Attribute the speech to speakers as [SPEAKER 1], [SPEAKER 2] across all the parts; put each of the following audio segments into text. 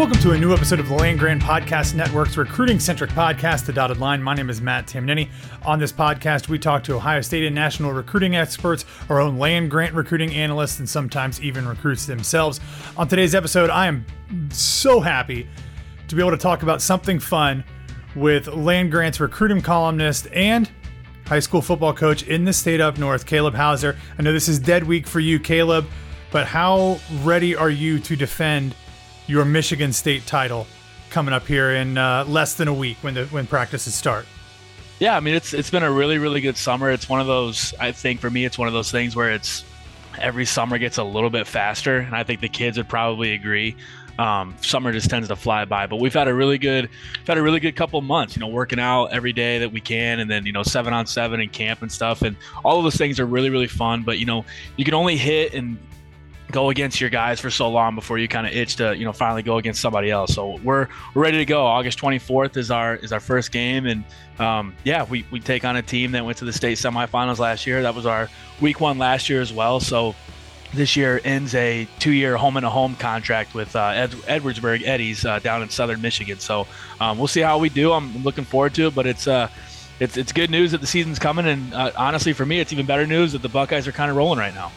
[SPEAKER 1] Welcome to a new episode of the Land Grant Podcast Network's recruiting centric podcast, The Dotted Line. My name is Matt Tamanini. On this podcast, we talk to Ohio State and national recruiting experts, our own land grant recruiting analysts, and sometimes even recruits themselves. On today's episode, I am so happy to be able to talk about something fun with Land Grant's recruiting columnist and high school football coach in the state up north, Caleb Houser. I know this is dead week for you, Caleb, but how ready are you to defend? your Michigan State title coming up here in uh, less than a week when the when practices start.
[SPEAKER 2] Yeah, I mean it's it's been a really really good summer. It's one of those I think for me it's one of those things where it's every summer gets a little bit faster, and I think the kids would probably agree. Um, summer just tends to fly by, but we've had a really good, we've had a really good couple months. You know, working out every day that we can, and then you know seven on seven and camp and stuff, and all of those things are really really fun. But you know, you can only hit and go against your guys for so long before you kind of itch to you know finally go against somebody else. So we're we're ready to go. August 24th is our is our first game, and um, yeah, we we take on a team that went to the state semifinals last year. That was our week one last year as well. So this year ends a two-year home and a home contract with uh, Ed- Edwardsburg Eddies uh, down in southern Michigan. So um, we'll see how we do. I'm looking forward to it, but it's uh, it's it's good news that the season's coming, and uh, honestly, for me, it's even better news that the Buckeyes are kind of rolling right now.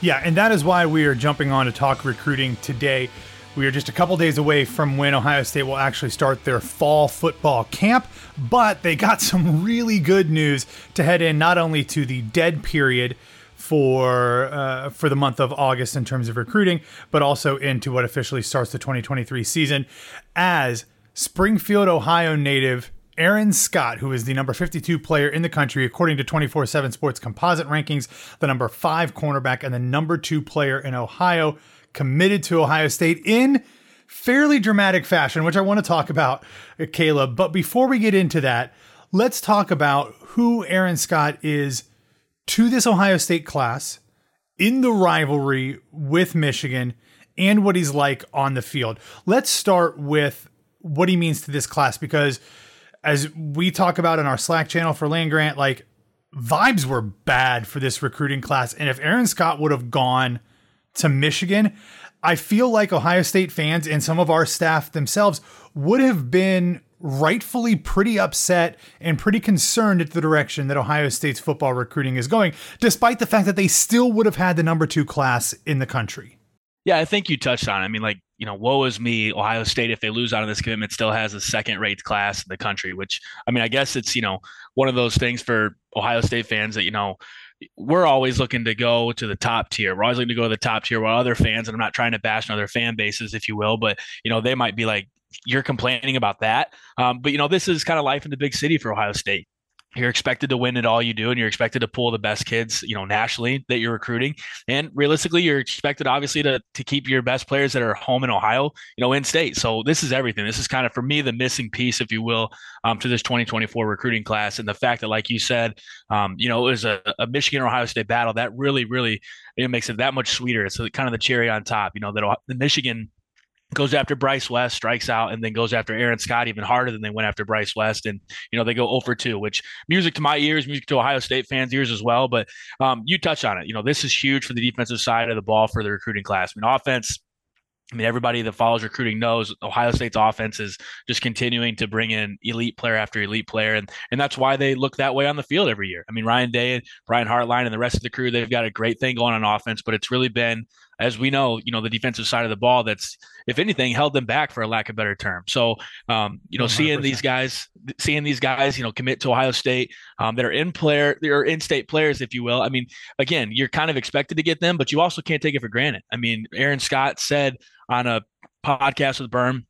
[SPEAKER 1] Yeah, and that is why we are jumping on to talk recruiting today. We are just a couple days away from when Ohio State will actually start their fall football camp, but they got some really good news to head in not only to the dead period for uh, for the month of August in terms of recruiting, but also into what officially starts the 2023 season as Springfield, Ohio native Aaron Scott, who is the number 52 player in the country according to 24 7 Sports composite rankings, the number five cornerback, and the number two player in Ohio, committed to Ohio State in fairly dramatic fashion, which I want to talk about, Caleb. But before we get into that, let's talk about who Aaron Scott is to this Ohio State class in the rivalry with Michigan and what he's like on the field. Let's start with what he means to this class because as we talk about in our Slack channel for Land Grant, like vibes were bad for this recruiting class. And if Aaron Scott would have gone to Michigan, I feel like Ohio State fans and some of our staff themselves would have been rightfully pretty upset and pretty concerned at the direction that Ohio State's football recruiting is going, despite the fact that they still would have had the number two class in the country.
[SPEAKER 2] Yeah, I think you touched on it. I mean, like, you know, woe is me. Ohio State, if they lose out of this commitment, still has a second rate class in the country, which, I mean, I guess it's, you know, one of those things for Ohio State fans that, you know, we're always looking to go to the top tier. We're always looking to go to the top tier while other fans, and I'm not trying to bash other fan bases, if you will, but, you know, they might be like, you're complaining about that. Um, but, you know, this is kind of life in the big city for Ohio State. You're expected to win at all you do and you're expected to pull the best kids you know nationally that you're recruiting. And realistically you're expected obviously to to keep your best players that are home in ohio you know in state. So this is everything. This is kind of for me the missing piece if you will um, to this 2024 recruiting class. And the fact that like you said um, you know it was a, a michigan ohio state battle that really really it makes it that much sweeter. It's kind of the cherry on top you know that the michigan goes after Bryce West, strikes out, and then goes after Aaron Scott even harder than they went after Bryce West. And, you know, they go over 2, which music to my ears, music to Ohio State fans' ears as well. But um, you touch on it. You know, this is huge for the defensive side of the ball for the recruiting class. I mean, offense, I mean, everybody that follows recruiting knows Ohio State's offense is just continuing to bring in elite player after elite player, and and that's why they look that way on the field every year. I mean, Ryan Day and Brian Hartline and the rest of the crew, they've got a great thing going on offense, but it's really been as we know, you know, the defensive side of the ball that's, if anything, held them back for a lack of better term. So, um, you know, 100%. seeing these guys, seeing these guys, you know, commit to Ohio State um, that are in player, they're in-state players, if you will. I mean, again, you're kind of expected to get them, but you also can't take it for granted. I mean, Aaron Scott said on a podcast with Berm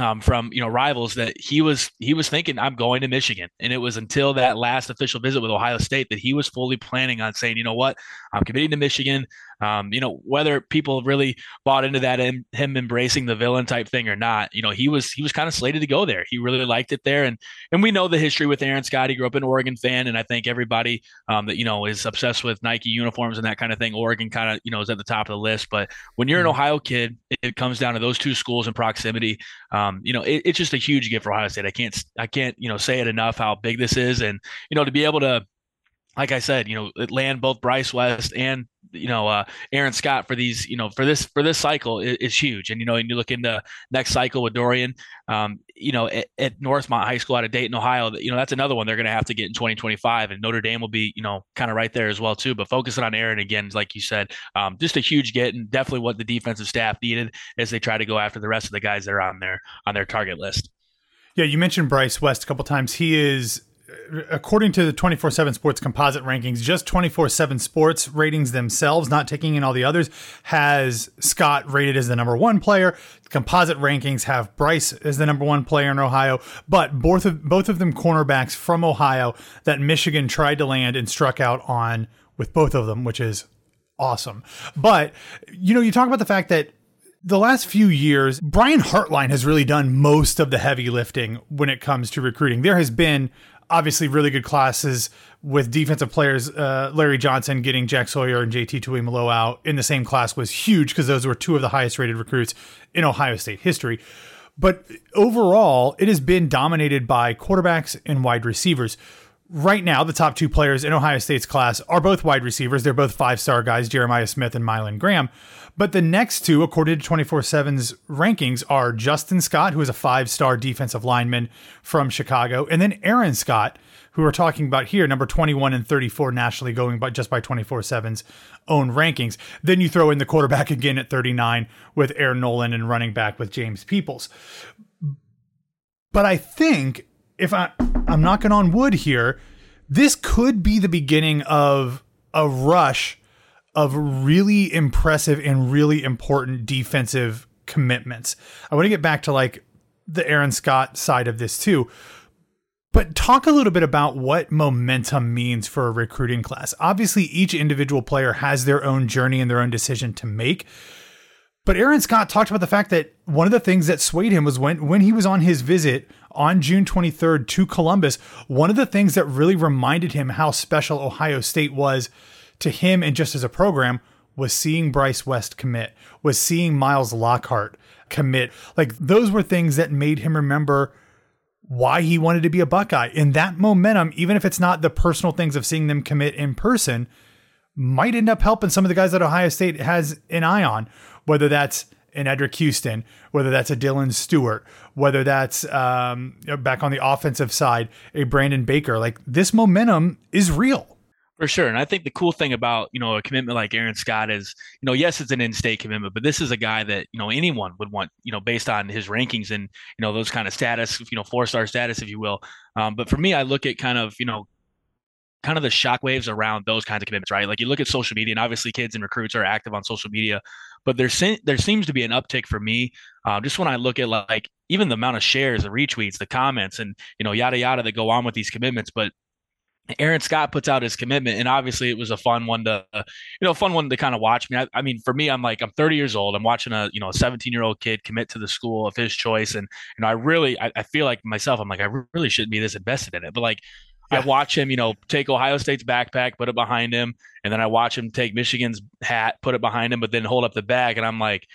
[SPEAKER 2] um, from you know rivals that he was he was thinking I'm going to Michigan, and it was until that last official visit with Ohio State that he was fully planning on saying, you know what, I'm committing to Michigan. Um, you know whether people really bought into that and him embracing the villain type thing or not, you know he was he was kind of slated to go there. He really liked it there, and and we know the history with Aaron Scott. He grew up an Oregon fan, and I think everybody um, that you know is obsessed with Nike uniforms and that kind of thing. Oregon kind of you know is at the top of the list, but when you're an mm-hmm. Ohio kid, it comes down to those two schools in proximity. Um, you know it, it's just a huge gift for Ohio State. I can't I can't you know say it enough how big this is, and you know to be able to like I said, you know, land both Bryce West and you know uh, Aaron Scott for these, you know, for this for this cycle is, is huge. And you know, and you look into next cycle with Dorian, um, you know, at, at, Northmont High School out of Dayton, Ohio, you know, that's another one they're going to have to get in 2025, and Notre Dame will be, you know, kind of right there as well too. But focusing on Aaron again, like you said, um, just a huge get, and definitely what the defensive staff needed as they try to go after the rest of the guys that are on their on their target list.
[SPEAKER 1] Yeah, you mentioned Bryce West a couple times. He is according to the 24 7 sports composite rankings, just 24 7 sports ratings themselves, not taking in all the others, has Scott rated as the number one player. Composite rankings have Bryce as the number one player in Ohio, but both of, both of them cornerbacks from Ohio that Michigan tried to land and struck out on with both of them, which is awesome. But, you know, you talk about the fact that the last few years, Brian Hartline has really done most of the heavy lifting when it comes to recruiting. There has been obviously really good classes with defensive players. Uh, Larry Johnson getting Jack Sawyer and JT Tuimoloau out in the same class was huge because those were two of the highest rated recruits in Ohio State history. But overall, it has been dominated by quarterbacks and wide receivers. Right now, the top two players in Ohio State's class are both wide receivers. They're both five star guys, Jeremiah Smith and Mylan Graham. But the next two, according to 24 7's rankings, are Justin Scott, who is a five star defensive lineman from Chicago, and then Aaron Scott, who we're talking about here, number 21 and 34 nationally, going by just by 24 7's own rankings. Then you throw in the quarterback again at 39 with Air Noland and running back with James Peoples. But I think if I, I'm knocking on wood here, this could be the beginning of a rush of really impressive and really important defensive commitments. I want to get back to like the Aaron Scott side of this too. But talk a little bit about what momentum means for a recruiting class. Obviously, each individual player has their own journey and their own decision to make. But Aaron Scott talked about the fact that one of the things that swayed him was when when he was on his visit on June 23rd to Columbus, one of the things that really reminded him how special Ohio State was to him and just as a program was seeing Bryce West commit, was seeing Miles Lockhart commit. Like those were things that made him remember why he wanted to be a Buckeye. And that momentum, even if it's not the personal things of seeing them commit in person, might end up helping some of the guys that Ohio State has an eye on, whether that's an Eddrick Houston, whether that's a Dylan Stewart, whether that's um, back on the offensive side, a Brandon Baker. Like this momentum is real.
[SPEAKER 2] For sure. And I think the cool thing about, you know, a commitment like Aaron Scott is, you know, yes, it's an in-state commitment, but this is a guy that, you know, anyone would want, you know, based on his rankings and, you know, those kind of status, you know, four-star status, if you will. Um, but for me, I look at kind of, you know, kind of the shockwaves around those kinds of commitments, right? Like you look at social media, and obviously kids and recruits are active on social media, but there se- there seems to be an uptick for me. Um, just when I look at like even the amount of shares, the retweets, the comments, and you know yada yada that go on with these commitments, but Aaron Scott puts out his commitment, and obviously it was a fun one to, you know, fun one to kind of watch. I mean, I, I, mean, for me, I'm like, I'm 30 years old. I'm watching a, you know, a 17 year old kid commit to the school of his choice, and you know, I really, I, I feel like myself, I'm like, I really shouldn't be this invested in it, but like, yeah. I watch him, you know, take Ohio State's backpack, put it behind him, and then I watch him take Michigan's hat, put it behind him, but then hold up the bag, and I'm like,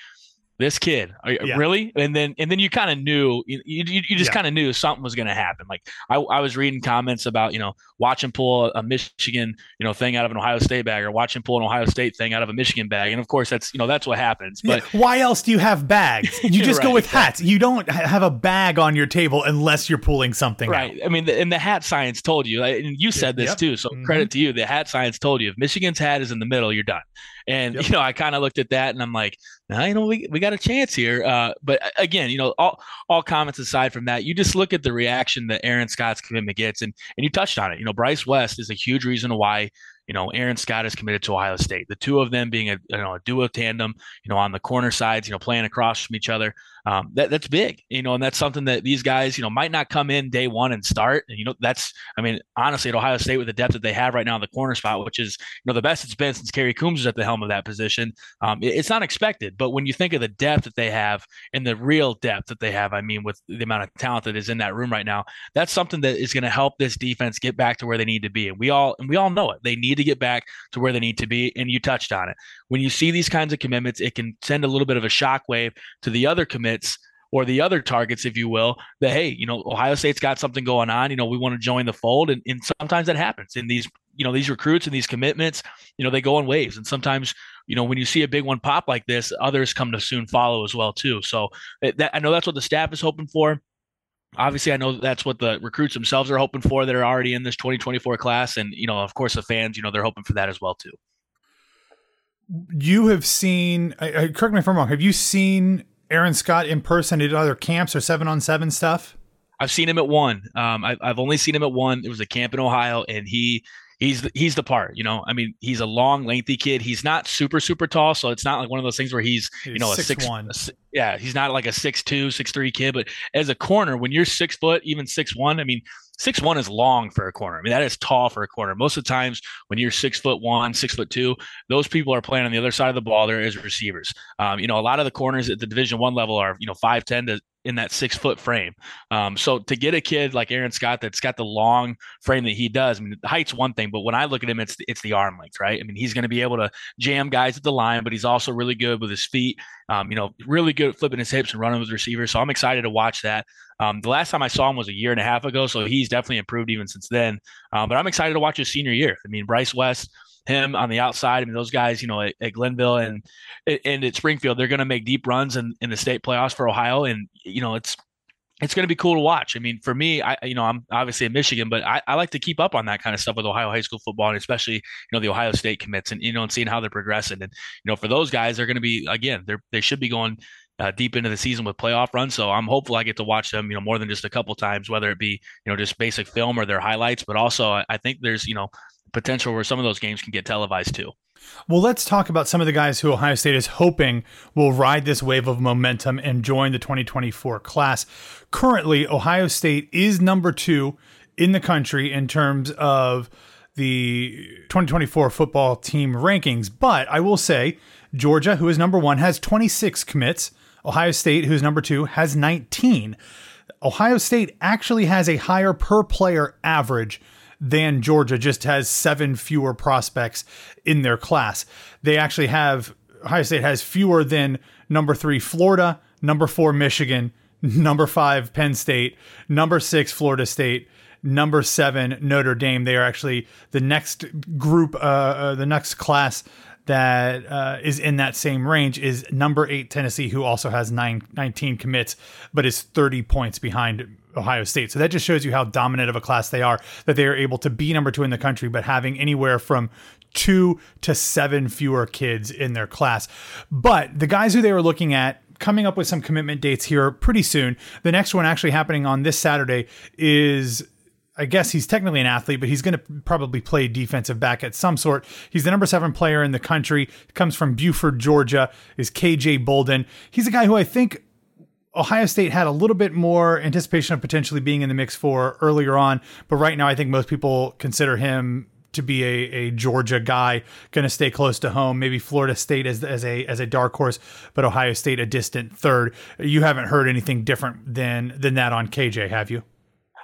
[SPEAKER 2] this kid yeah. really and then and then you kind of knew you, you, you just yeah. kind of knew something was going to happen like I, I was reading comments about you know watch him pull a michigan you know thing out of an ohio state bag or watch him pull an ohio state thing out of a michigan bag and of course that's you know that's what happens but
[SPEAKER 1] yeah. why else do you have bags you just right, go with hats you don't have a bag on your table unless you're pulling something
[SPEAKER 2] right
[SPEAKER 1] out.
[SPEAKER 2] i mean the, and the hat science told you and you said this yep. too so mm-hmm. credit to you the hat science told you if michigan's hat is in the middle you're done and yep. you know, I kind of looked at that and I'm like, now nah, you know, we, we got a chance here. Uh, but again, you know, all all comments aside from that, you just look at the reaction that Aaron Scott's commitment gets, and and you touched on it. You know, Bryce West is a huge reason why you know, Aaron Scott is committed to Ohio State. The two of them being a you know a duo tandem, you know, on the corner sides, you know, playing across from each other um, that, that's big, you know, and that's something that these guys, you know, might not come in day one and start. And, you know, that's, I mean, honestly, at Ohio State with the depth that they have right now in the corner spot, which is, you know, the best it's been since Kerry Coombs was at the helm of that position, um, it, it's not expected. But when you think of the depth that they have and the real depth that they have, I mean, with the amount of talent that is in that room right now, that's something that is going to help this defense get back to where they need to be. And we all, and we all know it. They need to get back to where they need to be. And you touched on it. When you see these kinds of commitments, it can send a little bit of a shockwave to the other or the other targets, if you will, that hey, you know, Ohio State's got something going on. You know, we want to join the fold, and, and sometimes that happens in these, you know, these recruits and these commitments. You know, they go in waves, and sometimes, you know, when you see a big one pop like this, others come to soon follow as well too. So eh, that, I know that's what the staff is hoping for. Obviously, I know that's what the recruits themselves are hoping for that are already in this 2024 class, and you know, of course, the fans, you know, they're hoping for that as well too.
[SPEAKER 1] You have seen, correct me if I'm wrong. Have you seen Aaron Scott in person at other camps or seven on seven stuff?
[SPEAKER 2] I've seen him at one. Um, I, have only seen him at one. It was a camp in Ohio, and he he's the, he's the part. You know, I mean, he's a long, lengthy kid. He's not super super tall, so it's not like one of those things where he's, he's you know a six, six one. A, yeah, he's not like a six two, six three kid. But as a corner, when you're six foot, even six one, I mean, six one is long for a corner. I mean, that is tall for a corner. Most of the times when you're six foot one, six foot two, those people are playing on the other side of the ball. There is receivers. Um, you know, a lot of the corners at the Division One level are you know five ten to in that six foot frame. Um, so to get a kid like Aaron Scott that's got the long frame that he does, I mean, height's one thing, but when I look at him, it's it's the arm length, right? I mean, he's going to be able to jam guys at the line, but he's also really good with his feet. Um, you know, really good at flipping his hips and running with receivers. So I'm excited to watch that. Um, the last time I saw him was a year and a half ago, so he's definitely improved even since then. Um, but I'm excited to watch his senior year. I mean, Bryce West him on the outside. I mean, those guys, you know, at, at Glenville and and at Springfield, they're going to make deep runs in, in the state playoffs for Ohio. And you know, it's it's going to be cool to watch. I mean, for me, I you know I'm obviously in Michigan, but I, I like to keep up on that kind of stuff with Ohio high school football, and especially you know the Ohio State commits, and you know and seeing how they're progressing. And you know for those guys, they're going to be again, they're they should be going uh, deep into the season with playoff runs. So I'm hopeful I get to watch them, you know, more than just a couple times, whether it be you know just basic film or their highlights, but also I, I think there's you know potential where some of those games can get televised too.
[SPEAKER 1] Well, let's talk about some of the guys who Ohio State is hoping will ride this wave of momentum and join the 2024 class. Currently, Ohio State is number two in the country in terms of the 2024 football team rankings. But I will say, Georgia, who is number one, has 26 commits. Ohio State, who's number two, has 19. Ohio State actually has a higher per player average than Georgia, just has seven fewer prospects in their class. They actually have, Ohio State has fewer than number three, Florida, number four, Michigan, number five, Penn State, number six, Florida State, number seven, Notre Dame. They are actually the next group, uh, uh, the next class that uh, is in that same range is number eight Tennessee, who also has nine, 19 commits, but is 30 points behind Ohio State. So that just shows you how dominant of a class they are, that they are able to be number two in the country, but having anywhere from two to seven fewer kids in their class. But the guys who they were looking at coming up with some commitment dates here pretty soon. The next one actually happening on this Saturday is I guess he's technically an athlete, but he's going to probably play defensive back at some sort. He's the number seven player in the country, comes from Buford, Georgia, is KJ Bolden. He's a guy who I think Ohio State had a little bit more anticipation of potentially being in the mix for earlier on, but right now I think most people consider him to be a, a Georgia guy, going to stay close to home. Maybe Florida State as, as a as a dark horse, but Ohio State a distant third. You haven't heard anything different than than that on KJ, have you?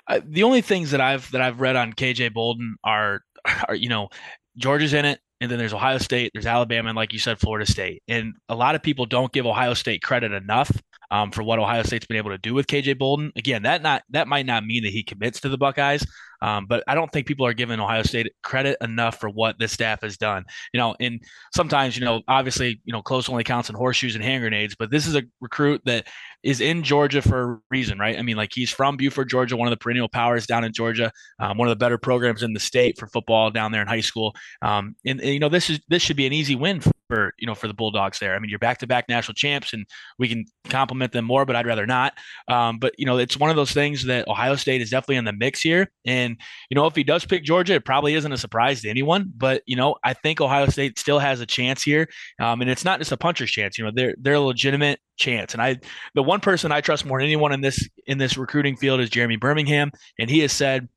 [SPEAKER 2] Uh, the only things that I've that I've read on KJ Bolden are are you know Georgia's in it, and then there's Ohio State, there's Alabama, and like you said, Florida State. And a lot of people don't give Ohio State credit enough um, for what Ohio State's been able to do with KJ Bolden. Again, that not that might not mean that he commits to the Buckeyes, um, but I don't think people are giving Ohio State credit enough for what this staff has done. You know, and sometimes, you know, obviously, you know, close only counts in horseshoes and hand grenades, but this is a recruit that is in Georgia for a reason, right? I mean, like he's from Buford, Georgia, one of the perennial powers down in Georgia, um, one of the better programs in the state for football down there in high school. Um, and, and, you know, this is this should be an easy win for, you know for the Bulldogs there. I mean, you're back to back national champs, and we can compliment them more, but I'd rather not. Um, but you know, it's one of those things that Ohio State is definitely in the mix here, and you know, if he does pick Georgia, it probably isn't a surprise to anyone. But you know, I think Ohio State still has a chance here, um, and it's not just a puncher's chance. You know, they're they're a legitimate chance. And I, the one person I trust more than anyone in this in this recruiting field is Jeremy Birmingham, and he has said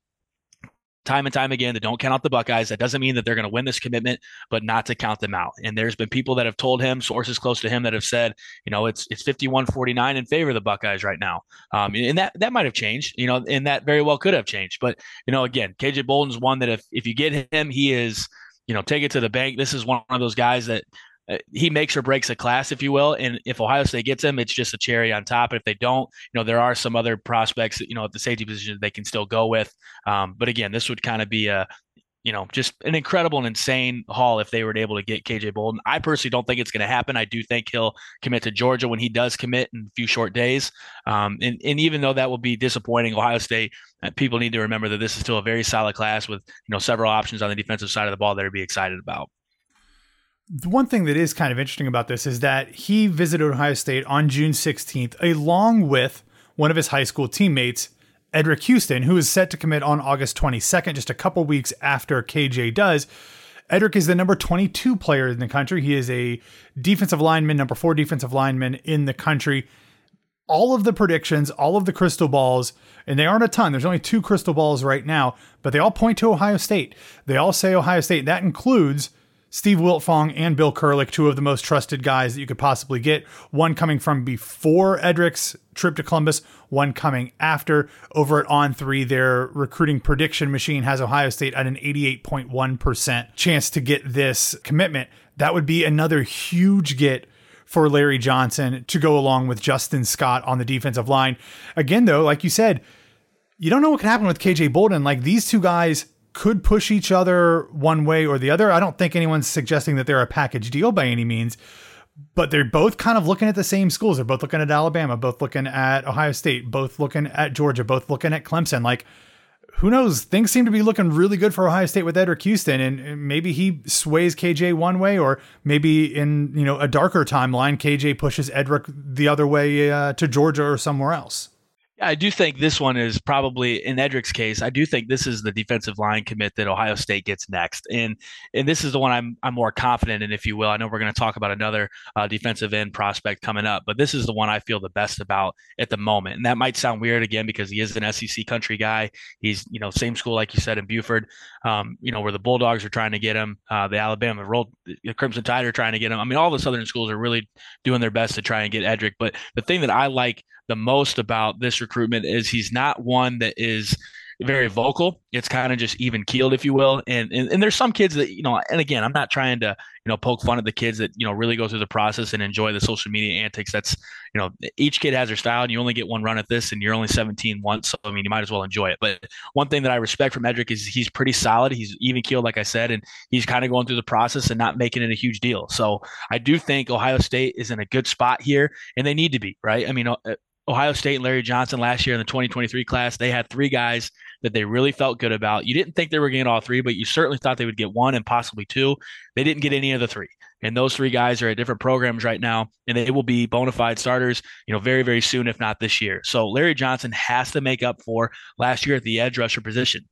[SPEAKER 2] time and time again that don't count out the Buckeyes. That doesn't mean that they're going to win this commitment, but not to count them out. And there's been people that have told him, sources close to him that have said, you know, it's it's 51-49 in favor of the Buckeyes right now. Um, and that that might have changed, you know, and that very well could have changed. But you know, again, KJ Bolden's one that if if you get him, he is, you know, take it to the bank. This is one of those guys that he makes or breaks a class, if you will. And if Ohio State gets him, it's just a cherry on top. And if they don't, you know, there are some other prospects, you know, at the safety position they can still go with. Um, but again, this would kind of be a, you know, just an incredible and insane haul if they were able to get KJ Bolden. I personally don't think it's going to happen. I do think he'll commit to Georgia when he does commit in a few short days. Um, and, and even though that will be disappointing, Ohio State, uh, people need to remember that this is still a very solid class with, you know, several options on the defensive side of the ball that to be excited about
[SPEAKER 1] the one thing that is kind of interesting about this is that he visited Ohio State on June 16th, along with one of his high school teammates, Eddrick Houston, who is set to commit on August 22nd, just a couple weeks after KJ does. Edric is the number 22 player in the country. He is a defensive lineman, number four defensive lineman in the country. All of the predictions, all of the crystal balls, and they aren't a ton. There's only two crystal balls right now, but they all point to Ohio State. They all say Ohio State. That includes Steve Wiltfong and Bill Kurelic, two of the most trusted guys that you could possibly get. One coming from before Eddrick's trip to Columbus, one coming after. Over at On Three, their recruiting prediction machine has Ohio State at an 88.1% chance to get this commitment. That would be another huge get for Larry Johnson to go along with Justin Scott on the defensive line. Again, though, like you said, you don't know what can happen with KJ Bolden. Like these two guys could push each other one way or the other. I don't think anyone's suggesting that they're a package deal by any means, but they're both kind of looking at the same schools. They're both looking at Alabama, both looking at Ohio State, both looking at Georgia, both looking at Clemson. Like, who knows? Things seem to be looking really good for Ohio State with Eddrick Houston, and maybe he sways KJ one way, or maybe in you know a darker timeline, KJ pushes Eddrick the other way uh, to Georgia or somewhere else.
[SPEAKER 2] I do think this one is probably in Eddrick's case. I do think this is the defensive line commit that Ohio State gets next, and and this is the one I'm I'm more confident in, if you will. I know we're going to talk about another uh, defensive end prospect coming up, but this is the one I feel the best about at the moment. And that might sound weird again because he is an SEC country guy. He's you know same school like you said in Buford, um, you know where the Bulldogs are trying to get him, uh, the Alabama roll, the Crimson Tide are trying to get him. I mean, all the Southern schools are really doing their best to try and get Eddrick. But the thing that I like the most about this recruitment is he's not one that is very vocal. It's kind of just even keeled, if you will. And, and and there's some kids that you know. And again, I'm not trying to you know poke fun at the kids that you know really go through the process and enjoy the social media antics. That's you know each kid has their style, and you only get one run at this, and you're only 17 once. So I mean, you might as well enjoy it. But one thing that I respect from Eddrick is he's pretty solid. He's even keeled, like I said, and he's kind of going through the process and not making it a huge deal. So I do think Ohio State is in a good spot here, and they need to be right. I mean, uh, Ohio State and Larry Johnson last year in the 2023 class, they had three guys that they really felt good about. You didn't think they were getting all three, but you certainly thought they would get one and possibly two. They didn't get any of the three. And those three guys are at different programs right now, and they will be bona fide starters, you know, very, very soon, if not this year. So Larry Johnson has to make up for last year at the edge rusher position.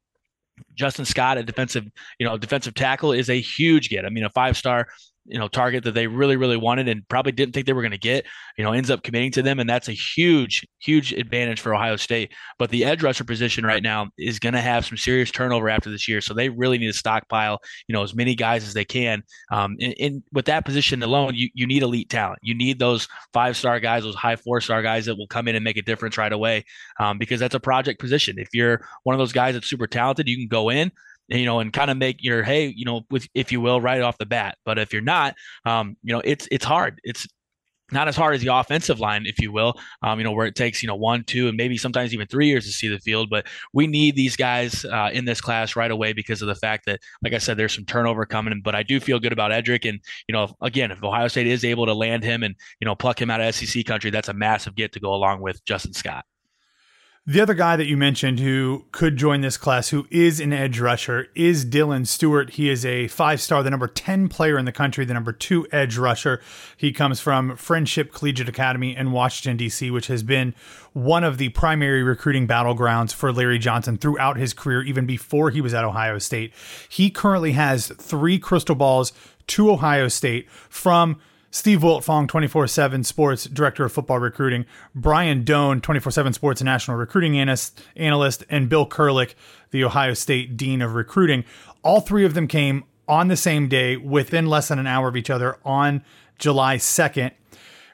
[SPEAKER 2] Justin Scott, a defensive, you know, defensive tackle, is a huge get. I mean, a five star you know target that they really really wanted and probably didn't think they were going to get you know ends up committing to them and that's a huge huge advantage for ohio state. But the edge rusher position right now is going to have some serious turnover after this year so they really need to stockpile you know as many guys as they can. Um, and, and with that position alone you, you need elite talent. You need those five star guys those high four star guys that will come in and make a difference right away um, because that's a project position. If you're one of those guys that's super talented you can go in you know, and kind of make your hey, you know, with if you will, right off the bat. But if you're not, um, you know, it's it's hard. It's not as hard as the offensive line, if you will, um, you know, where it takes, you know, one, two, and maybe sometimes even three years to see the field. But we need these guys uh, in this class right away because of the fact that, like I said, there's some turnover coming. But I do feel good about Eddrick. And, you know, again, if Ohio State is able to land him and, you know, pluck him out of SEC country, that's a massive get to go along with Justin Scott.
[SPEAKER 1] The other guy that you mentioned who could join this class, who is an edge rusher, is Dylan Stewart. He is a five star, the number 10 player in the country, the number two edge rusher. He comes from Friendship Collegiate Academy in Washington, D.C., which has been one of the primary recruiting battlegrounds for Larry Johnson throughout his career, even before he was at Ohio State. He currently has three crystal balls to Ohio State from Steve Wiltfong, 24 7 Sports Director of Football Recruiting, Brian Dohn, 24 7 Sports National Recruiting analyst, and Bill Kurelic, the Ohio State Dean of Recruiting. All three of them came on the same day within less than an hour of each other on July 2nd.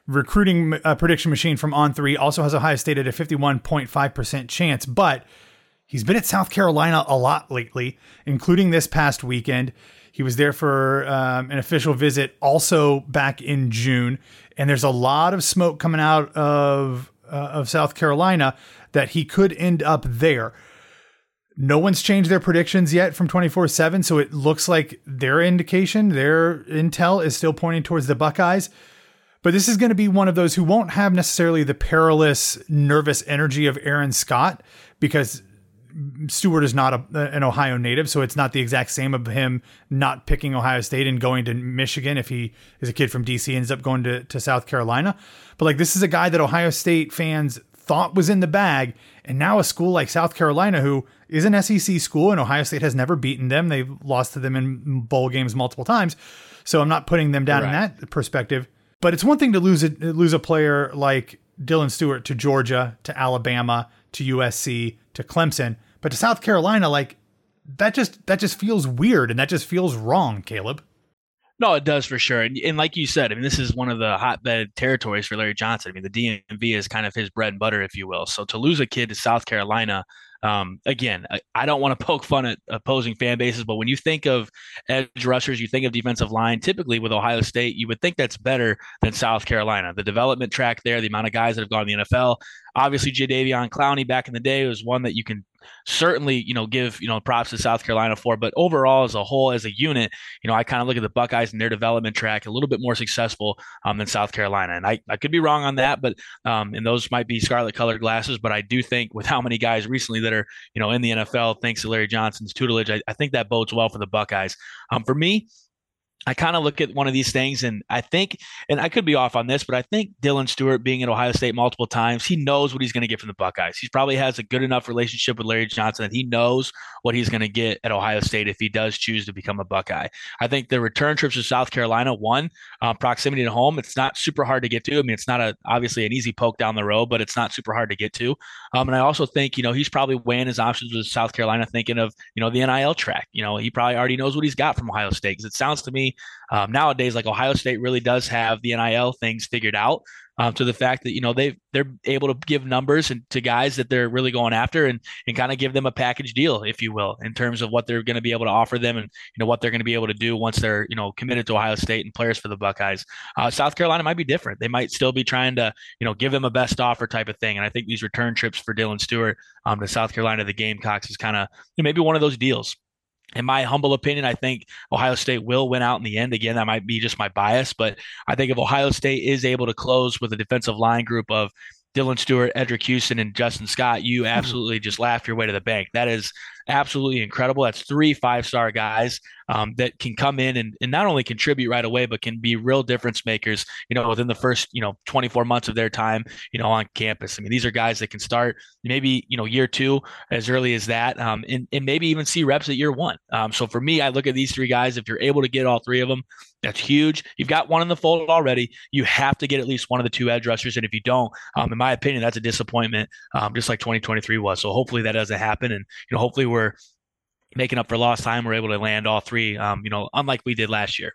[SPEAKER 1] Recruiting uh, prediction machine from On3 also has Ohio State at a 51.5% chance, but he's been at South Carolina a lot lately, including this past weekend. He was there for um, an official visit also back in June. And there's a lot of smoke coming out of, uh, of South Carolina that he could end up there. No one's changed their predictions yet from 24 7. So it looks like their indication, their intel is still pointing towards the Buckeyes. But this is going to be one of those who won't have necessarily the perilous, nervous energy of Aaron Scott because Stewart is not a, an Ohio native, so it's not the exact same of him not picking Ohio State and going to Michigan if he is a kid from DC ends up going to, to South Carolina. But like this is a guy that Ohio State fans thought was in the bag, and now a school like South Carolina, who is an SEC school and Ohio State has never beaten them, they've lost to them in bowl games multiple times. So I'm not putting them down right. in that perspective. But it's one thing to lose a lose a player like Dylan Stewart to Georgia, to Alabama, to USC, to Clemson. But to South Carolina, like that just that just feels weird and that just feels wrong, Caleb.
[SPEAKER 2] No, it does for sure. And, and, like you said, I mean, this is one of the hotbed territories for Larry Johnson. I mean, the DMV is kind of his bread and butter, if you will. So to lose a kid to South Carolina, um, again, I, I, don't want to poke fun at opposing fan bases, but when you think of edge rushers, you think of defensive line. Typically, with Ohio State, you would think that's better than South Carolina. The development track there, the amount of guys that have gone to the NFL. Obviously, Jadeveon Clowney back in the day was one that you can certainly, you know, give, you know, props to South Carolina for. But overall, as a whole, as a unit, you know, I kind of look at the Buckeyes and their development track a little bit more successful um, than South Carolina. And I, I could be wrong on that, but um, and those might be scarlet colored glasses. But I do think with how many guys recently that are, you know, in the NFL, thanks to Larry Johnson's tutelage, I, I think that bodes well for the Buckeyes. Um, for me, I kind of look at one of these things and I think, and I could be off on this, but I think Dylan Stewart being at Ohio State multiple times, he knows what he's going to get from the Buckeyes. He probably has a good enough relationship with Larry Johnson that he knows what he's going to get at Ohio State if he does choose to become a Buckeye. I think the return trips to South Carolina, one, uh, proximity to home, it's not super hard to get to. I mean, it's not a obviously an easy poke down the road, but it's not super hard to get to. Um, and I also think, you know, he's probably weighing his options with South Carolina, thinking of, you know, the NIL track. You know, he probably already knows what he's got from Ohio State because it sounds to me um, nowadays, like Ohio State really does have the NIL things figured out. um, to the fact that you know they they're able to give numbers and to guys that they're really going after and and kind of give them a package deal, if you will, in terms of what they're going to be able to offer them and you know what they're going to be able to do once they're you know committed to Ohio State and players for the Buckeyes. Uh, South Carolina might be different. They might still be trying to you know give them a best offer type of thing. And I think these return trips for Dylan Stewart um, to South Carolina, the Gamecocks, is kind of you know, maybe one of those deals in my humble opinion, I think Ohio State will win out in the end. Again, that might be just my bias, but I think if Ohio State is able to close with a defensive line group of Dylan Stewart, Eddrick Houston, and Justin Scott, you mm-hmm. absolutely just laugh your way to the bank. That is absolutely incredible. That's three five star guys um, that can come in and, and not only contribute right away, but can be real difference makers, you know, within the first, you know, 24 months of their time, you know, on campus. I mean, these are guys that can start maybe, you know, year two as early as that, um, and, and maybe even see reps at year one. Um, so for me, I look at these three guys. If you're able to get all three of them, that's huge. You've got one in the fold already. You have to get at least one of the two edge rushers. And if you don't, um, in my opinion, that's a disappointment, um, just like 2023 was. So hopefully that doesn't happen. And, you know, hopefully we're making up for lost time. We're able to land all three, um, you know, unlike we did last year.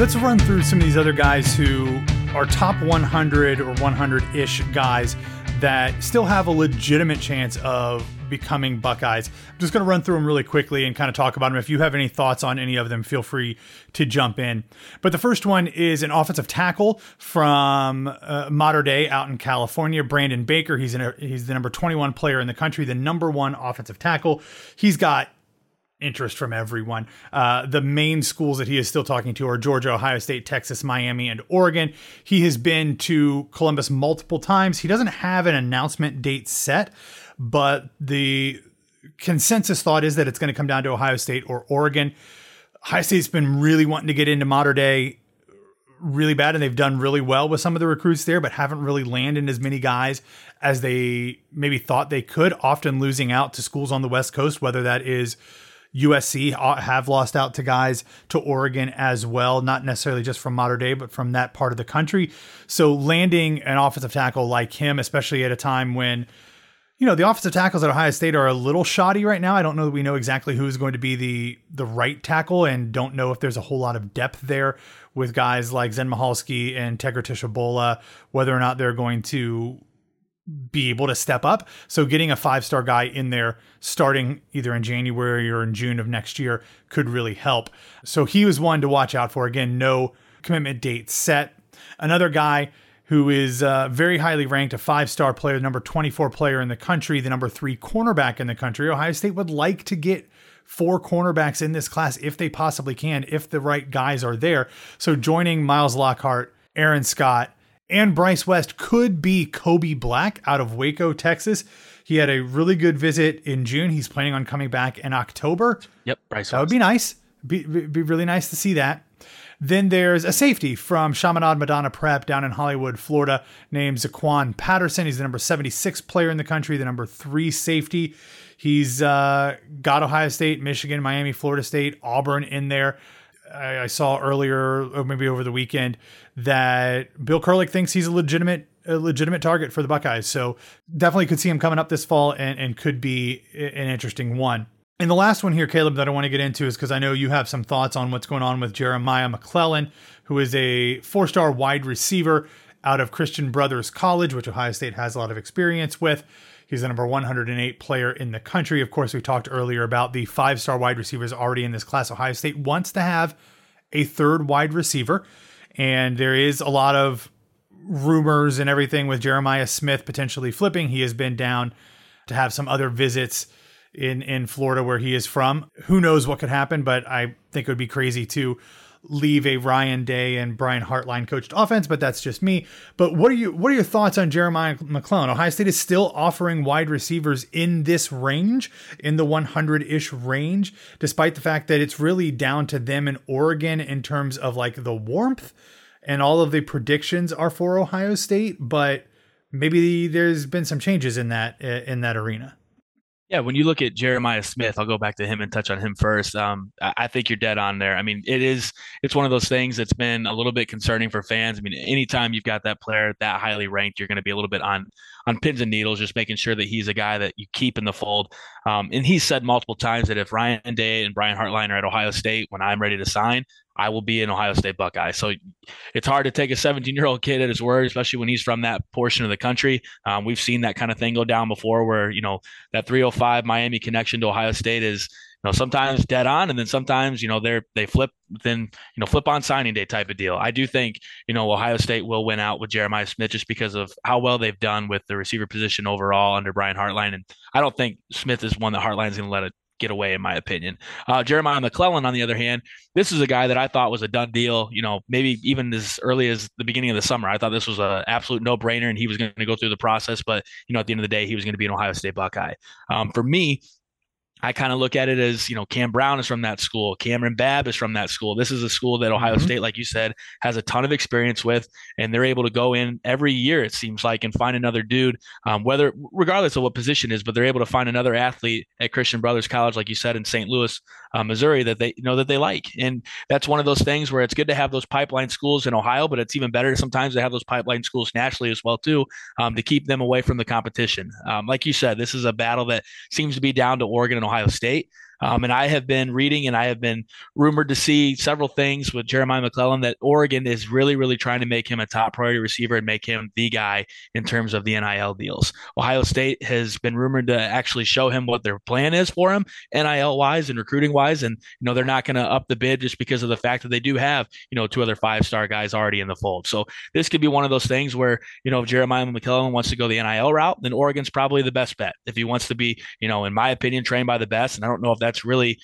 [SPEAKER 1] Let's run through some of these other guys who are top 100 or 100 ish guys that still have a legitimate chance of becoming Buckeyes. I'm just going to run through them really quickly and kind of talk about them. If you have any thoughts on any of them, feel free to jump in. But the first one is an offensive tackle from uh, Mater Dei out in California, Brandon Baker. He's a, he's the number 21 player in the country, the number one offensive tackle. He's got interest from everyone. Uh, the main schools that he is still talking to are Georgia, Ohio State, Texas, Miami, and Oregon. He has been to Columbus multiple times. He doesn't have an announcement date set, but the consensus thought is that it's going to come down to Ohio State or Oregon. Ohio State's been really wanting to get into Mater Dei really bad and they've done really well with some of the recruits there but haven't really landed as many guys as they maybe thought they could often losing out to schools on the west coast whether that is USC have lost out to guys to Oregon as well, not necessarily just from Mater Dei, but from that part of the country. So landing an offensive tackle like him, especially at a time when you know the offensive tackles at Ohio State are a little shoddy right now. I don't know that we know exactly who is going to be the the right tackle, and don't know if there's a whole lot of depth there with guys like Zen Michalski and Tegra Tshabola, whether or not they're going to be able to step up. So getting a five star guy in there starting either in January or in June of next year could really help. So he was one to watch out for. Again, no commitment date set. Another guy who is uh, very highly ranked, a five star player, number 24 player in the country, the number three cornerback in the country. Ohio State would like to get four cornerbacks in this class if they possibly can, if the right guys are there. So joining Miles Lockhart, Aaron Scott, and Bryce West could be Kobe Black out of Waco, Texas. He had a really good visit in June. He's planning on coming back in October.
[SPEAKER 2] Yep, Bryce.
[SPEAKER 1] That West. would be nice. Be, be really nice to see that. Then there's a safety from Chaminade Madonna Prep down in Hollywood, Florida, named Zaquan Patterson. He's the number 76 player in the country, the number three safety. He's uh, got Ohio State, Michigan, Miami, Florida State, Auburn in there. I, I saw earlier, or maybe over the weekend, that Bill Kurelic thinks he's a legitimate a legitimate target for the Buckeyes. So definitely could see him coming up this fall and, and could be an interesting one. And the last one here, Caleb, that I want to get into is because I know you have some thoughts on what's going on with Jeremiah McClellan, who is a four star wide receiver out of Christian Brothers College, which Ohio State has a lot of experience with. He's the number 108 player in the country. Of course, we talked earlier about the five star wide receivers already in this class. Ohio State wants to have a third wide receiver, and there is a lot of rumors and everything with Jeremiah Smith potentially flipping. He has been down to have some other visits in in Florida where he is from. Who knows what could happen, but I think it would be crazy to leave a Ryan Day and Brian Hartline coached offense, but that's just me. But what are you what are your thoughts on Jeremiah McClellan? Ohio State is still offering wide receivers in this range, in the 100-ish range, despite the fact that it's really down to them in Oregon in terms of like the warmth and all of the predictions are for Ohio State, but maybe there's been some changes in that in that arena.
[SPEAKER 2] Yeah, when you look at Jeremiah Smith, I'll go back to him and touch on him first. Um, I think you're dead on there. I mean, it is it's one of those things that's been a little bit concerning for fans. I mean, anytime you've got that player that highly ranked, you're going to be a little bit on on pins and needles, just making sure that he's a guy that you keep in the fold. Um, and he's said multiple times that if Ryan Day and Brian Hartline are at Ohio State when I'm ready to sign, I will be an Ohio State Buckeye. So it's hard to take a 17 year old kid at his word, especially when he's from that portion of the country. Um, we've seen that kind of thing go down before where, you know, that 305 Miami connection to Ohio State is, you know, sometimes dead on, and then sometimes, you know, they're they flip then, you know, flip on signing day type of deal. I do think, you know, Ohio State will win out with Jeremiah Smith just because of how well they've done with the receiver position overall under Brian Hartline. And I don't think Smith is one that Hartline's going to let it get away, in my opinion. Uh, Jeremiah McClellan, on the other hand, this is a guy that I thought was a done deal. You know, maybe even as early as the beginning of the summer, I thought this was an absolute no brainer, and he was going to go through the process. But you know, at the end of the day, he was going to be an Ohio State Buckeye. Um, for me, I kind of look at it as, you know, Cam Brown is from that school. Kamryn Babb is from that school. This is a school that Ohio mm-hmm. State, like you said, has a ton of experience with, and they're able to go in every year, it seems like, and find another dude, um, whether, regardless of what position is, but they're able to find another athlete at Christian Brothers College, like you said, in St. Louis, uh, Missouri, that they you know that they like. And that's one of those things where it's good to have those pipeline schools in Ohio, but it's even better sometimes to have those pipeline schools nationally as well, too, um, to keep them away from the competition. Um, like you said, this is a battle that seems to be down to Oregon and Ohio State. Um, and I have been reading and I have been rumored to see several things with Jeremiah McClellan that Oregon is really, really trying to make him a top priority receiver and make him the guy in terms of the NIL deals. Ohio State has been rumored to actually show him what their plan is for him, NIL wise and recruiting wise. And, you know, they're not going to up the bid just because of the fact that they do have, you know, two other five star guys already in the fold. So this could be one of those things where, you know, if Jeremiah McClellan wants to go the NIL route, then Oregon's probably the best bet. If he wants to be, you know, in my opinion, trained by the best, and I don't know if that's that's really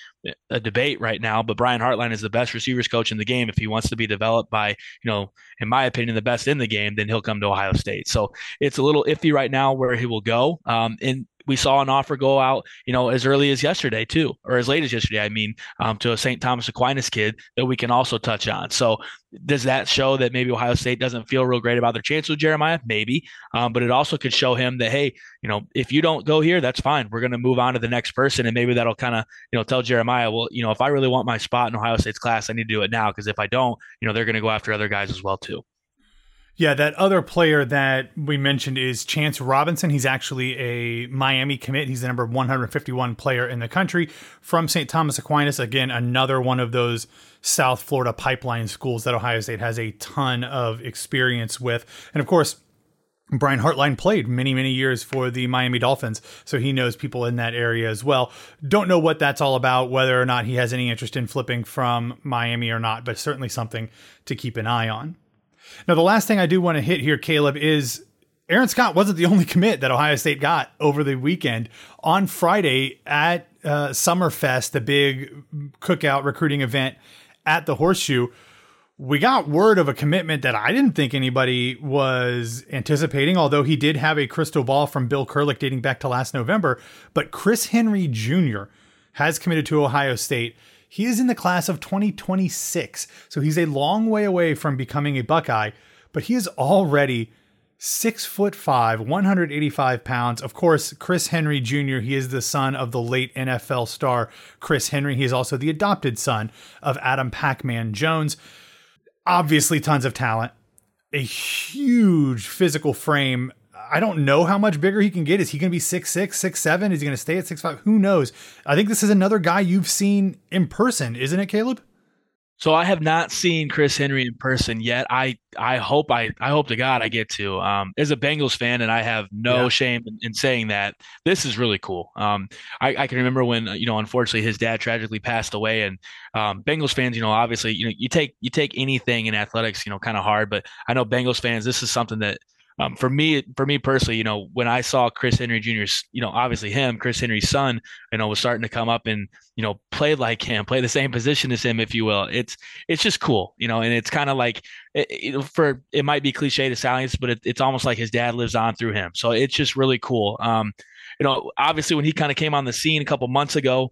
[SPEAKER 2] a debate right now. But Brian Hartline is the best receivers coach in the game. If he wants to be developed by, you know, in my opinion, the best in the game, then he'll come to Ohio State. So it's a little iffy right now where he will go. Um, and we saw an offer go out, you know, as early as yesterday too, or as late as yesterday. I mean, um, to a St. Thomas Aquinas kid that we can also touch on. So does that show that maybe Ohio State doesn't feel real great about their chance with Jeremiah? Maybe, um, but it also could show him that hey, you know, if you don't go here, that's fine. We're going to move on to the next person, and maybe that'll kind of you know tell Jeremiah, well, you know, if I really want my spot in Ohio State's class, I need to do it now because if I don't, you know, they're going to go after other guys as well too.
[SPEAKER 1] Yeah, that other player that we mentioned is Chance Robinson. He's actually a Miami commit. He's the number 151 player in the country from St. Thomas Aquinas. Again, another one of those South Florida pipeline schools that Ohio State has a ton of experience with. And of course, Brian Hartline played many, many years for the Miami Dolphins, so he knows people in that area as well. Don't know what that's all about, whether or not he has any interest in flipping from Miami or not, but certainly something to keep an eye on. Now, the last thing I do want to hit here, Caleb, is Aaron Scott wasn't the only commit that Ohio State got over the weekend. On Friday at uh, Summerfest, the big cookout recruiting event at the Horseshoe, we got word of a commitment that I didn't think anybody was anticipating, although he did have a crystal ball from Bill Kurelic dating back to last November. But Chris Henry Jr. has committed to Ohio State. He is in the class of 2026, so he's a long way away from becoming a Buckeye, but he is already six foot five, 185 pounds. Of course, Chris Henry Jr., he is the son of the late NFL star Chris Henry. He is also the adopted son of Adam Pac Man Jones. Obviously, tons of talent, a huge physical frame I don't know how much bigger he can get. Is he going to be six six, six seven? Is he going to stay at six five? Who knows? I think this is another guy you've seen in person, isn't it, Caleb?
[SPEAKER 2] So I have not seen Chris Henry in person yet. I I hope I I hope to God I get to. Um, as a Bengals fan, and I have no yeah. shame in, in, saying that this is really cool. Um, I, I, can remember when you know, unfortunately, his dad tragically passed away, and um, Bengals fans, you know, obviously, you know, you take you take anything in athletics, you know, kind of hard. But I know Bengals fans, this is something that um, for me, for me personally, you know, when I saw Chris Henry Jr.'s, you know, obviously him, Chris Henry's son, you know, was starting to come up and you know play like him, play the same position as him, if you will. It's it's just cool, you know, and it's kind of like it, for it might be cliche to sound, but it, it's almost like his dad lives on through him. So it's just really cool. Um, you know, obviously when he kind of came on the scene a couple months ago,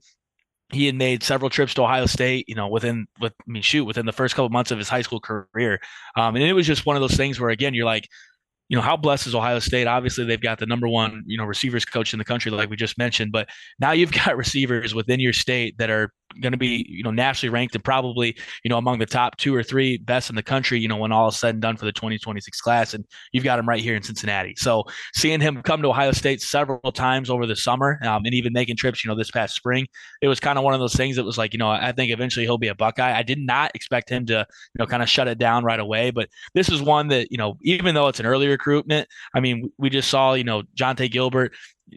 [SPEAKER 2] he had made several trips to Ohio State, you know, within with I mean, shoot, within the first couple months of his high school career. Um, and it was just one of those things where again, you're like, you know, how blessed is Ohio State? Obviously, they've got the number one, you know, receivers coach in the country, like we just mentioned. But now you've got receivers within your state that are going to be, you know, nationally ranked and probably, you know, among the top two or three best in the country, you know, when all is said and done for the 2026 class. And you've got him right here in Cincinnati. So seeing him come to Ohio State several times over the summer um, and even making trips, you know, this past spring, it was kind of one of those things that was like, you know, I think eventually he'll be a Buckeye. I did not expect him to, you know, kind of shut it down right away. But this is one that, you know, even though it's an early recruitment, I mean, we just saw, you know, Jonte Gilbert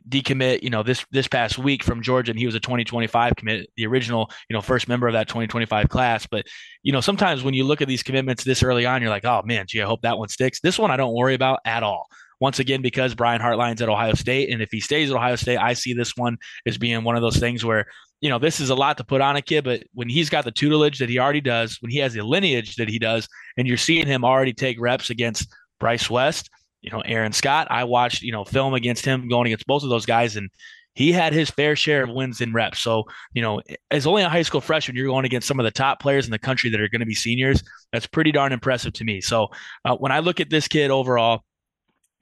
[SPEAKER 2] decommit, you know, this this past week from Georgia, and he was a 2025 commit, the original, you know, first member of that 2025 class. But you know, sometimes when you look at these commitments this early on, you're like, oh man, gee, I hope that one sticks. This one I don't worry about at all. Once again, because Brian Hartline's at Ohio State, and if he stays at Ohio State, I see this one as being one of those things where you know, this is a lot to put on a kid, but when he's got the tutelage that he already does, when he has the lineage that he does, and you're seeing him already take reps against Bryce West, you know, Aaron Scott. I watched, you know, film against him going against both of those guys, and he had his fair share of wins in reps. So, you know, as only a high school freshman, you're going against some of the top players in the country that are going to be seniors. That's pretty darn impressive to me. So, uh, when I look at this kid overall,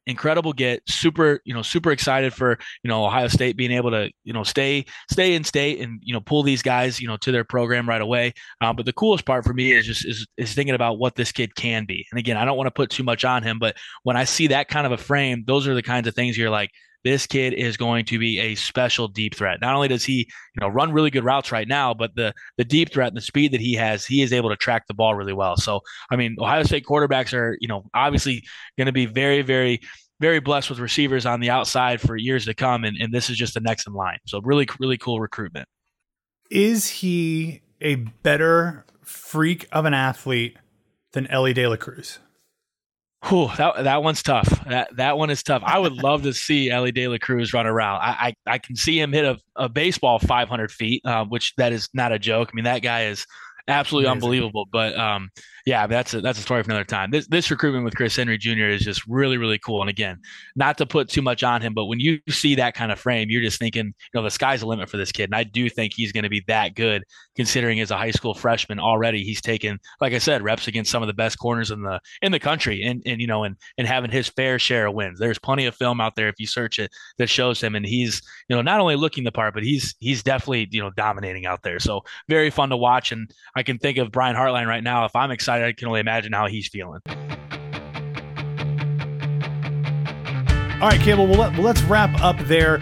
[SPEAKER 2] incredible get super you know super excited for you know ohio state being able to you know stay stay in state and you know pull these guys you know to their program right away. Um, but the coolest part for me is just is, is thinking about what this kid can be. And again i don't want to put too much on him but when i see that kind of a frame those are the kinds of things you're like this kid is going to be a special deep threat. Not only does he, you know, run really good routes right now, but the the deep threat and the speed that he has, he is able to track the ball really well. So, I mean, Ohio State quarterbacks are, you know, obviously going to be very, very very blessed with receivers on the outside for years to come, and, and this is just the next in line. So really, really cool recruitment.
[SPEAKER 1] Is he a better freak of an athlete than Elly De La Cruz?
[SPEAKER 2] Whew, that that one's tough. That that one is tough. I would love to see Elly De La Cruz run around. I I, I can see him hit a, a baseball 500 feet, uh, which that is not a joke. I mean, that guy is absolutely Amazing. unbelievable. But um, yeah, that's a, that's a story for another time. This this recruitment with Chris Henry Jr. is just really really cool. And again, not to put too much on him, but when you see that kind of frame, you're just thinking, you know, the sky's the limit for this kid. And I do think he's going to be that good, considering as a high school freshman already, he's taken, like I said, reps against some of the best corners in the in the country, and and you know, and and having his fair share of wins. There's plenty of film out there if you search it that shows him, and he's you know not only looking the part, but he's he's definitely you know dominating out there. So very fun to watch, and I can think of Brian Hartline right now. If I'm excited, I can only imagine how he's feeling.
[SPEAKER 1] All right, Caleb, well, let, well, let's wrap up there.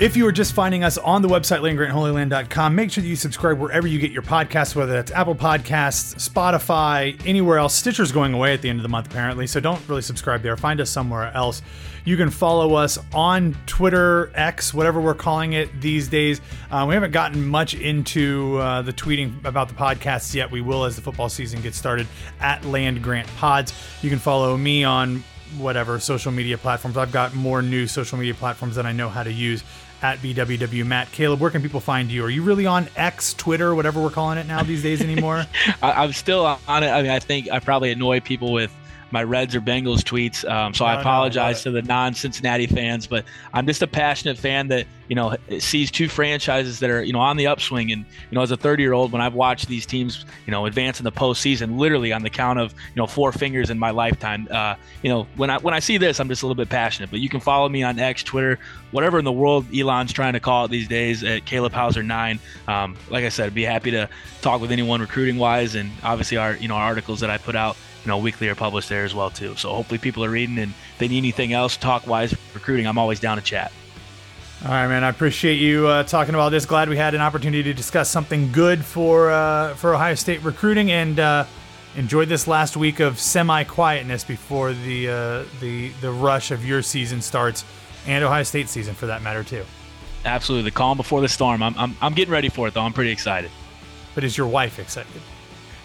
[SPEAKER 1] If you are just finding us on the website, landgrantholyland.com, make sure that you subscribe wherever you get your podcasts, whether that's Apple Podcasts, Spotify, anywhere else. Stitcher's going away at the end of the month, apparently, so don't really subscribe there. Find us somewhere else. You can follow us on Twitter, X, whatever we're calling it these days. Uh, we haven't gotten much into uh, the tweeting about the podcasts yet. We will as the football season gets started at Land Grant Pods. You can follow me on whatever social media platforms. I've got more new social media platforms than I know how to use at BWW Matt. Caleb, where can people find you? Are you really on X, Twitter, whatever we're calling it now these days anymore?
[SPEAKER 2] I, am still on it. I mean, I think I probably annoy people with my Reds or Bengals tweets. Um, so no, I apologize no, to the non-Cincinnati fans, but I'm just a passionate fan that you know sees two franchises that are you know on the upswing. And you know, as a 30 year old, when I've watched these teams you know advance in the postseason, literally on the count of you know four fingers in my lifetime, uh, you know when I when I see this, I'm just a little bit passionate. But you can follow me on X, Twitter, whatever in the world Elon's trying to call it these days at Caleb Houser nine. Um, like I said, I'd be happy to talk with anyone recruiting wise, and obviously our you know our articles that I put out you know, weekly are published there as well too. So hopefully people are reading and if they need anything else talk wise recruiting, I'm always down to chat.
[SPEAKER 1] All right, man. I appreciate you uh, talking about this. Glad we had an opportunity to discuss something good for uh, for Ohio State recruiting, and uh, enjoyed this last week of semi quietness before the uh, the the rush of your season starts, and Ohio State season for that matter too.
[SPEAKER 2] Absolutely, the calm before the storm. I'm I'm, I'm getting ready for it though. I'm pretty excited.
[SPEAKER 1] But is your wife excited?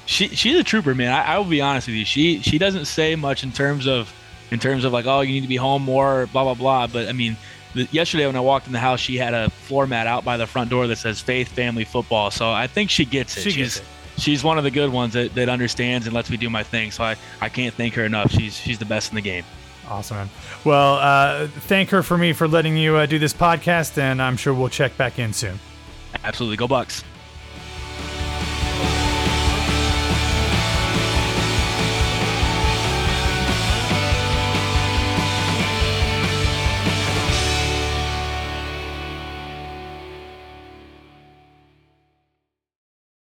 [SPEAKER 2] She she's a trooper, man. I, I, will be honest with you. She she doesn't say much in terms of in terms of like, oh, you need to be home more, blah blah blah. But I mean, the, yesterday when I walked in the house, she had a floor mat out by the front door that says "Faith Family Football." So I think she gets it.
[SPEAKER 1] She
[SPEAKER 2] she's,
[SPEAKER 1] gets it.
[SPEAKER 2] She's one of the good ones that, that understands and lets me do my thing. So I, I can't thank her enough. She's she's the best in the game.
[SPEAKER 1] Awesome, man. Well, uh, thank her for me for letting you uh, do this podcast, and I'm sure we'll check back in soon.
[SPEAKER 2] Absolutely, go Bucks.